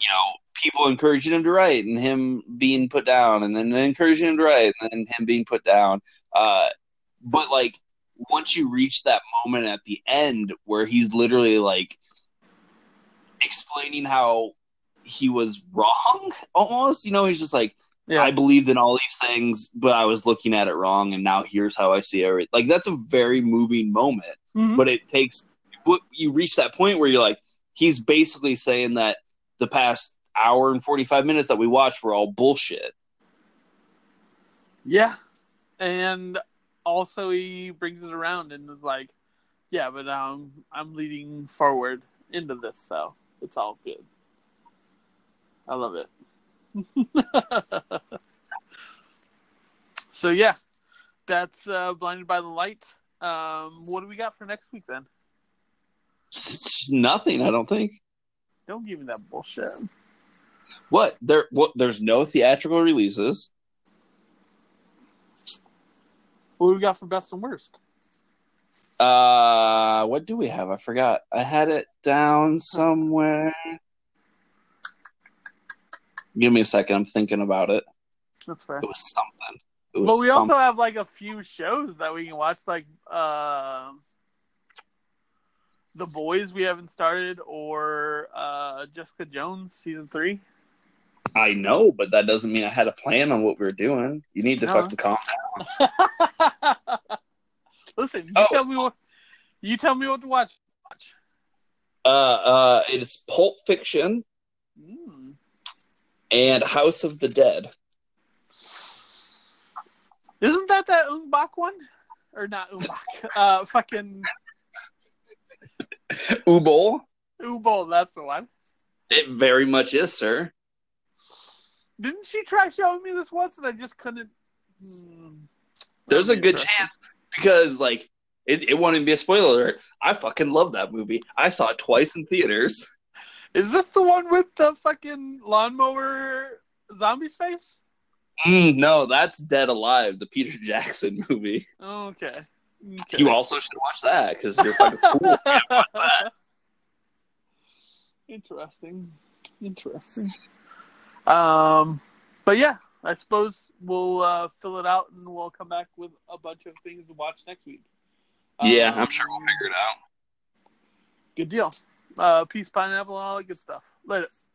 you know, people encouraging him to write and him being put down and then encouraging him to write and then him being put down. Uh, but like once you reach that moment at the end where he's literally like explaining how he was wrong almost, you know, he's just like, yeah, I believed in all these things, but I was looking at it wrong and now here's how I see everything. Like that's a very moving moment Mhm. but it takes what you reach that point where you're like he's basically saying that the past hour and 45 minutes that we watched were all bullshit yeah, and also he brings it around and is like, yeah, but um, I'm leading forward into this, so it's all good. I love it. [laughs] so yeah, that's uh, blinded by the light. Um, what do we got for next week then? Nothing i don't think Don't give me that bullshit. what there what there's no theatrical releases What do we got for best and worst? uh what do we have i forgot i had it down somewhere give me a second i'm thinking about it That's fair. it was something it was But we something. also have like a few shows that we can watch, like uh, The Boys we haven't started, or uh, Jessica Jones season three. i know but that doesn't mean i had a plan on what we were doing you need to No. fucking calm down. [laughs] Listen, you Oh. tell me what you tell me what to watch. Watch. Uh, uh, it's Pulp Fiction Mm. And House of the Dead. Isn't that that Umbach one? Or not Umbach? [laughs] uh, fucking Uwe Boll. Ubol. That's the one. It very much is, sir. Didn't she try showing me this once, and I just couldn't? Hmm. There's a good chance because, like, it, it won't even be a spoiler alert. I fucking love that movie. I saw it twice in theaters. Is this the one with the fucking lawnmower zombie's face? Mm, no, that's Dead Alive, the Peter [laughs] Jackson movie. Oh, okay. okay. You also should watch that because you're fucking [laughs] fool. Interesting. Interesting. Um, but yeah, I suppose we'll uh, fill it out and we'll come back with a bunch of things to watch next week. Yeah, Um, I'm sure we'll figure it out. Good deal. Uh, peace, pineapple, and all that good stuff. Later.